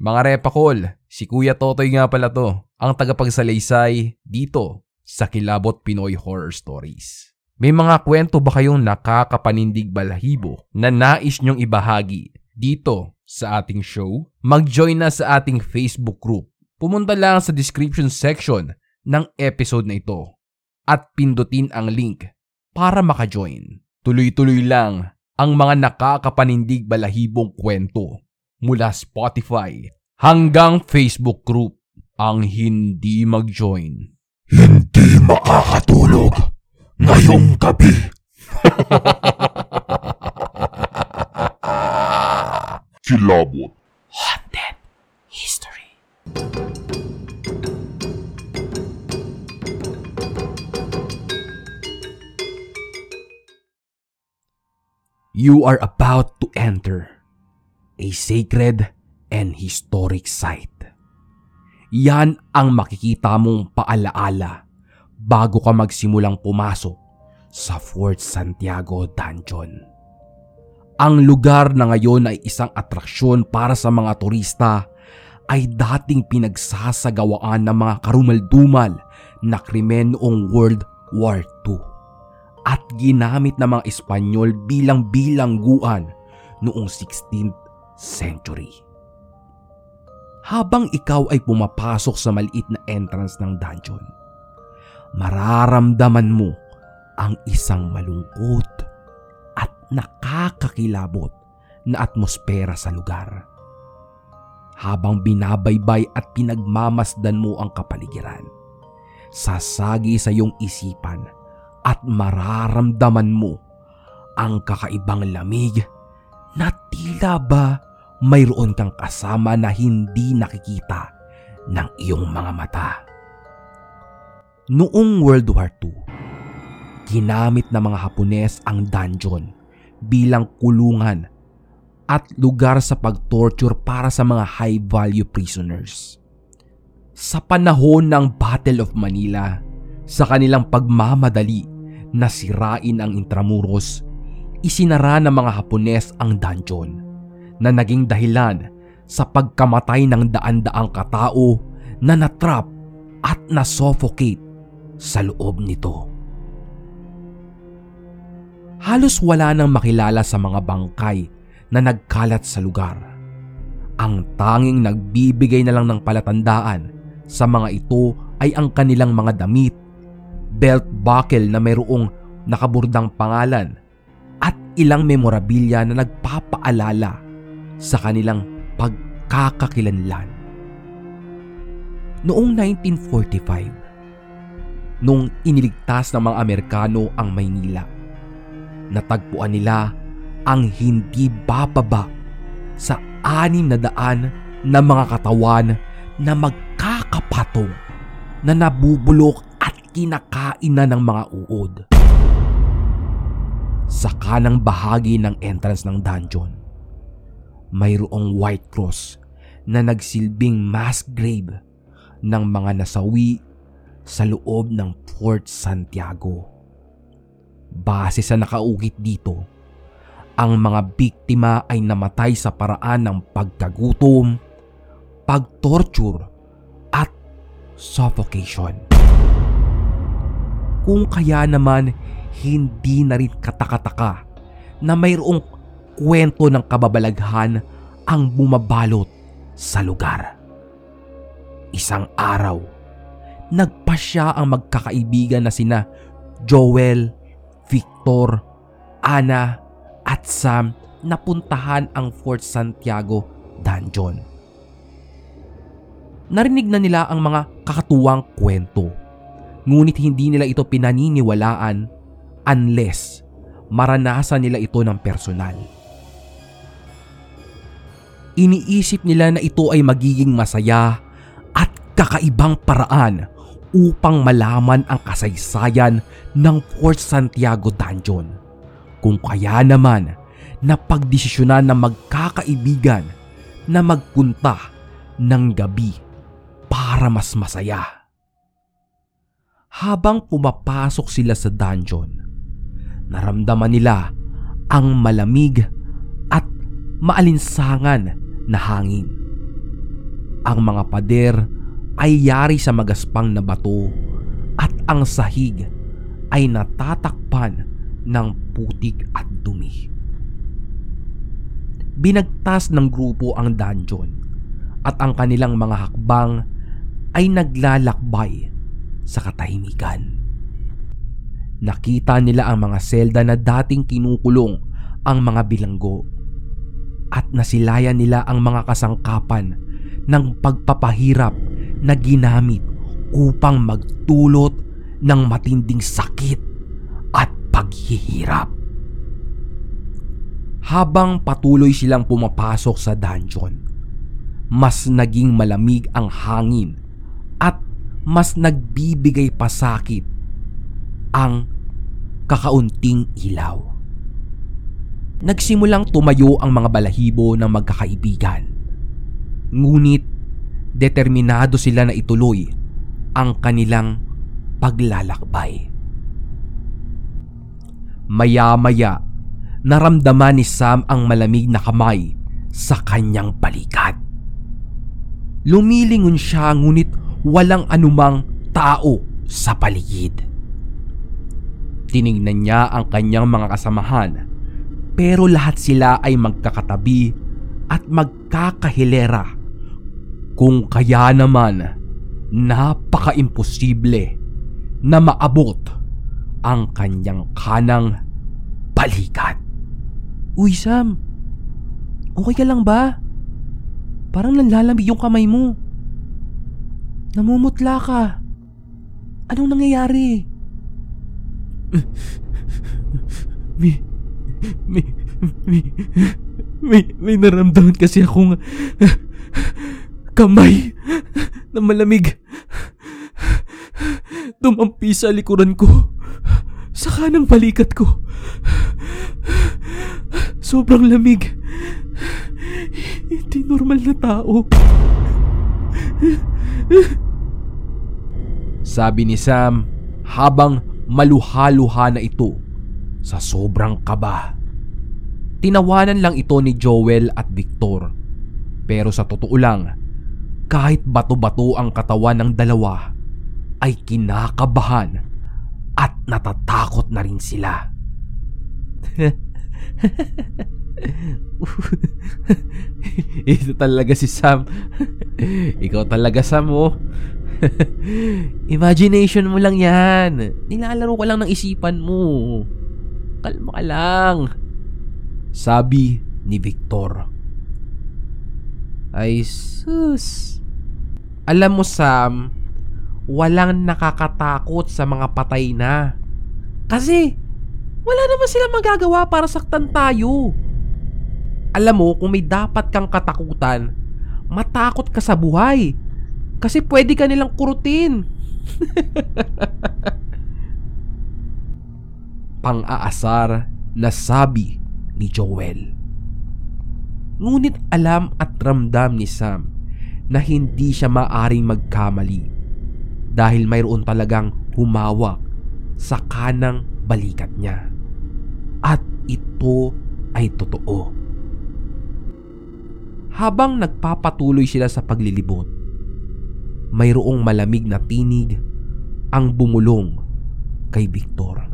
Mga repakol, si Kuya Totoy nga pala to, ang tagapagsalaysay dito sa Kilabot Pinoy Horror Stories. May mga kwento ba kayong nakakapanindig balahibo na nais nyong ibahagi dito sa ating show? Mag-join na sa ating Facebook group. Pumunta lang sa description section ng episode na ito at pindutin ang link para maka-join. Tuloy-tuloy lang ang mga nakakapanindig balahibong kwento mula Spotify hanggang Facebook group ang hindi mag-join. Hindi makakatulog ngayong gabi. Kilabot. Haunted History. You are about to enter a sacred and historic site. Yan ang makikita mong paalaala bago ka magsimulang pumasok sa Fort Santiago Dungeon. Ang lugar na ngayon ay isang atraksyon para sa mga turista ay dating pinagsasagawaan ng mga karumaldumal na krimen noong World War II at ginamit ng mga Espanyol bilang bilangguan noong 16th century. Habang ikaw ay pumapasok sa maliit na entrance ng dungeon, mararamdaman mo ang isang malungkot at nakakakilabot na atmosfera sa lugar. Habang binabaybay at pinagmamasdan mo ang kapaligiran, sasagi sa iyong isipan at mararamdaman mo ang kakaibang lamig na tila ba mayroon kang kasama na hindi nakikita ng iyong mga mata. Noong World War II, ginamit ng mga Hapones ang dungeon bilang kulungan at lugar sa pagtorture para sa mga high-value prisoners. Sa panahon ng Battle of Manila, sa kanilang pagmamadali na sirain ang Intramuros, isinara ng mga Hapones ang dungeon na naging dahilan sa pagkamatay ng daan-daang katao na natrap at nasuffocate sa loob nito. Halos wala nang makilala sa mga bangkay na nagkalat sa lugar. Ang tanging nagbibigay na lang ng palatandaan sa mga ito ay ang kanilang mga damit, belt buckle na mayroong nakaburdang pangalan at ilang memorabilia na nagpapaalala sa kanilang pagkakakilanlan. Noong 1945, nung iniligtas ng mga Amerikano ang Maynila, natagpuan nila ang hindi bababa sa anim na daan na mga katawan na magkakapatong na nabubulok at kinakain na ng mga uod. Sa kanang bahagi ng entrance ng dungeon, mayroong white cross na nagsilbing mass grave ng mga nasawi sa loob ng Fort Santiago. Base sa nakaukit dito, ang mga biktima ay namatay sa paraan ng pagkagutom, pagtorture at suffocation. Kung kaya naman hindi na rin katakataka na mayroong kwento ng kababalaghan ang bumabalot sa lugar. Isang araw, nagpasya ang magkakaibigan na sina Joel, Victor, Ana at Sam na puntahan ang Fort Santiago Dungeon. Narinig na nila ang mga kakatuwang kwento, ngunit hindi nila ito pinaniniwalaan unless maranasan nila ito ng personal. Iniisip nila na ito ay magiging masaya at kakaibang paraan upang malaman ang kasaysayan ng Fort Santiago Dungeon. Kung kaya naman na pagdesisyonan ng magkakaibigan na magpunta ng gabi para mas masaya. Habang pumapasok sila sa dungeon, naramdaman nila ang malamig at maalinsangan na hangin. Ang mga pader ay yari sa magaspang na bato at ang sahig ay natatakpan ng putik at dumi. Binagtas ng grupo ang dungeon at ang kanilang mga hakbang ay naglalakbay sa katahimikan. Nakita nila ang mga selda na dating kinukulong ang mga bilanggo nasilayan nila ang mga kasangkapan ng pagpapahirap na ginamit upang magdulot ng matinding sakit at paghihirap. Habang patuloy silang pumapasok sa dungeon, mas naging malamig ang hangin at mas nagbibigay pasakit ang kakaunting ilaw. Nagsimulang tumayo ang mga balahibo ng magkakaibigan. Ngunit determinado sila na ituloy ang kanilang paglalakbay. Maya-maya, naramdaman ni Sam ang malamig na kamay sa kanyang balikat. Lumilingon siya ngunit walang anumang tao sa paligid. Tiningnan niya ang kanyang mga kasamahan pero lahat sila ay magkakatabi at magkakahilera. Kung kaya naman, napaka-imposible na maabot ang kanyang kanang balikat. Uy Sam, okay ka lang ba? Parang nanlalamig yung kamay mo. Namumutla ka. Anong nangyayari? May, may, may, may, may naramdaman kasi akong kamay na malamig. Dumampi sa likuran ko. Sa kanang balikat ko. Sobrang lamig. Hindi normal na tao. Sabi ni Sam habang maluha-luha na ito sa sobrang kaba. Tinawanan lang ito ni Joel at Victor. Pero sa totoo lang, kahit bato-bato ang katawan ng dalawa, ay kinakabahan at natatakot na rin sila. Ito talaga si Sam. Ikaw talaga Sam oh. Imagination mo lang yan. Nilalaro ka lang ng isipan mo. Kalma ka lang. Sabi ni Victor. Ay sus. Alam mo Sam, walang nakakatakot sa mga patay na. Kasi wala naman sila magagawa para saktan tayo. Alam mo, kung may dapat kang katakutan, matakot ka sa buhay. Kasi pwede ka nilang kurutin. Pang-aasar na sabi ni Joel. Ngunit alam at ramdam ni Sam na hindi siya maaring magkamali dahil mayroon talagang humawak sa kanang balikat niya. At ito ay totoo. Habang nagpapatuloy sila sa paglilibot, mayroong malamig na tinig ang bumulong kay Victor.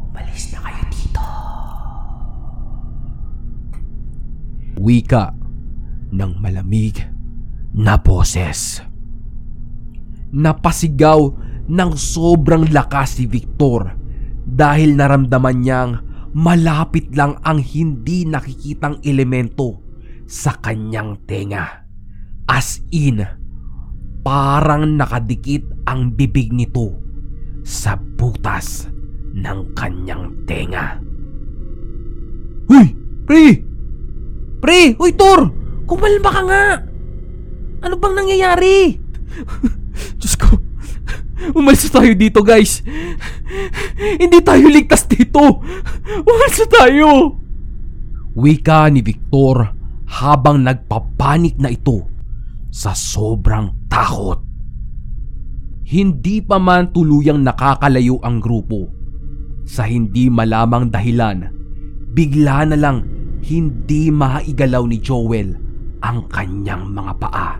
Umalis na kayo dito. Wika ng malamig na boses. Napasigaw ng sobrang lakas si Victor dahil naramdaman niyang malapit lang ang hindi nakikitang elemento sa kanyang tenga. As in, parang nakadikit ang bibig nito sa butas ng kanyang tenga. Huy! Pre! Pre! Uy, Tor! Kumalma ka nga! Ano bang nangyayari? Diyos ko, umalis tayo dito guys. Hindi tayo ligtas dito. Umalis tayo. Wika ni Victor habang nagpapanik na ito sa sobrang takot. Hindi pa man tuluyang nakakalayo ang grupo. Sa hindi malamang dahilan, bigla na lang hindi maigalaw ni Joel ang kanyang mga paa.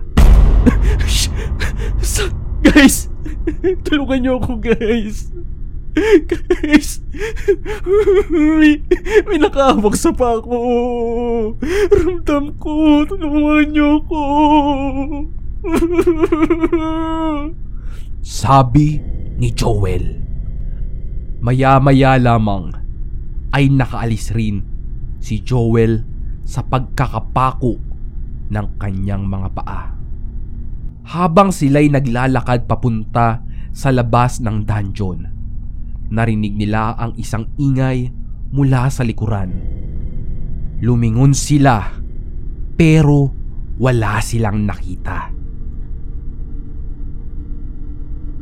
Guys, tulungan niyo ako guys. Guys, may, may nakahawak sa pa ako. Ramdam ko, tulungan niyo ako. Sabi ni Joel. Maya-maya lamang ay nakaalis rin si Joel sa pagkakapako ng kanyang mga paa. Habang sila'y naglalakad papunta sa labas ng dungeon, narinig nila ang isang ingay mula sa likuran. Lumingon sila pero wala silang nakita.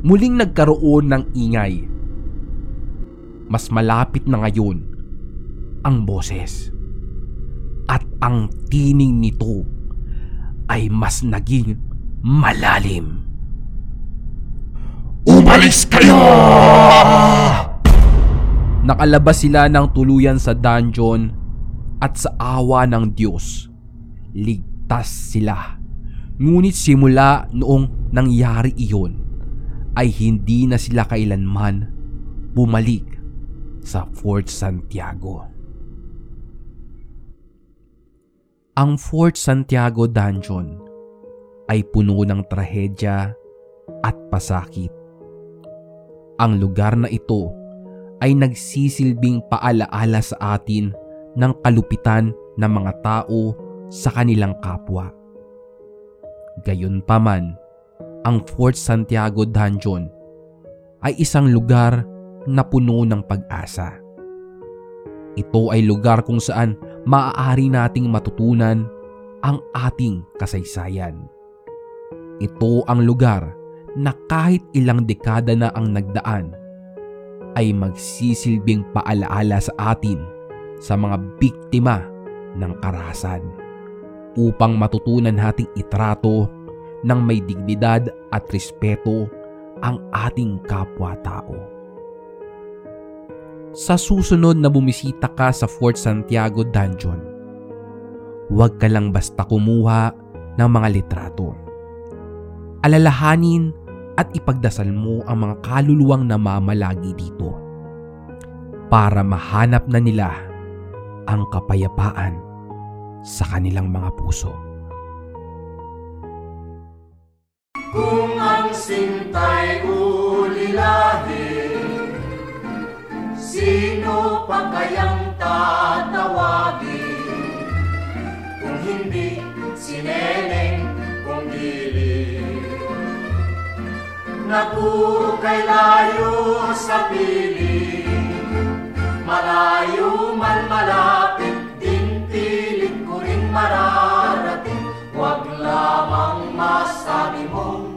Muling nagkaroon ng ingay. Mas malapit na ngayon ang boses. At ang tining nito ay mas naging malalim. Umalis kayo! Nakalabas sila ng tuluyan sa dungeon at sa awa ng Diyos, ligtas sila. Ngunit simula noong nangyari iyon, ay hindi na sila kailanman bumalik sa Fort Santiago. Ang Fort Santiago Dungeon ay puno ng trahedya at pasakit. Ang lugar na ito ay nagsisilbing paalaala sa atin ng kalupitan ng mga tao sa kanilang kapwa. Gayunpaman, ang Fort Santiago Dungeon ay isang lugar na puno ng pag-asa. Ito ay lugar kung saan maaari nating matutunan ang ating kasaysayan. Ito ang lugar na kahit ilang dekada na ang nagdaan ay magsisilbing paalaala sa atin sa mga biktima ng karahasan upang matutunan nating itrato ng may dignidad at respeto ang ating kapwa-tao. Sa susunod na bumisita ka sa Fort Santiago Dungeon, huwag ka lang basta kumuha ng mga litrato. Alalahanin at ipagdasal mo ang mga kaluluwang namamalagi dito para mahanap na nila ang kapayapaan sa kanilang mga puso. Kung ang sintay Sino pa kayang tatawagin? Kung hindi si Neneng kung giling Nakuro kay layo sa piling Malayo man malapit din pilit ko rin mararating. Huwag lamang masabi mo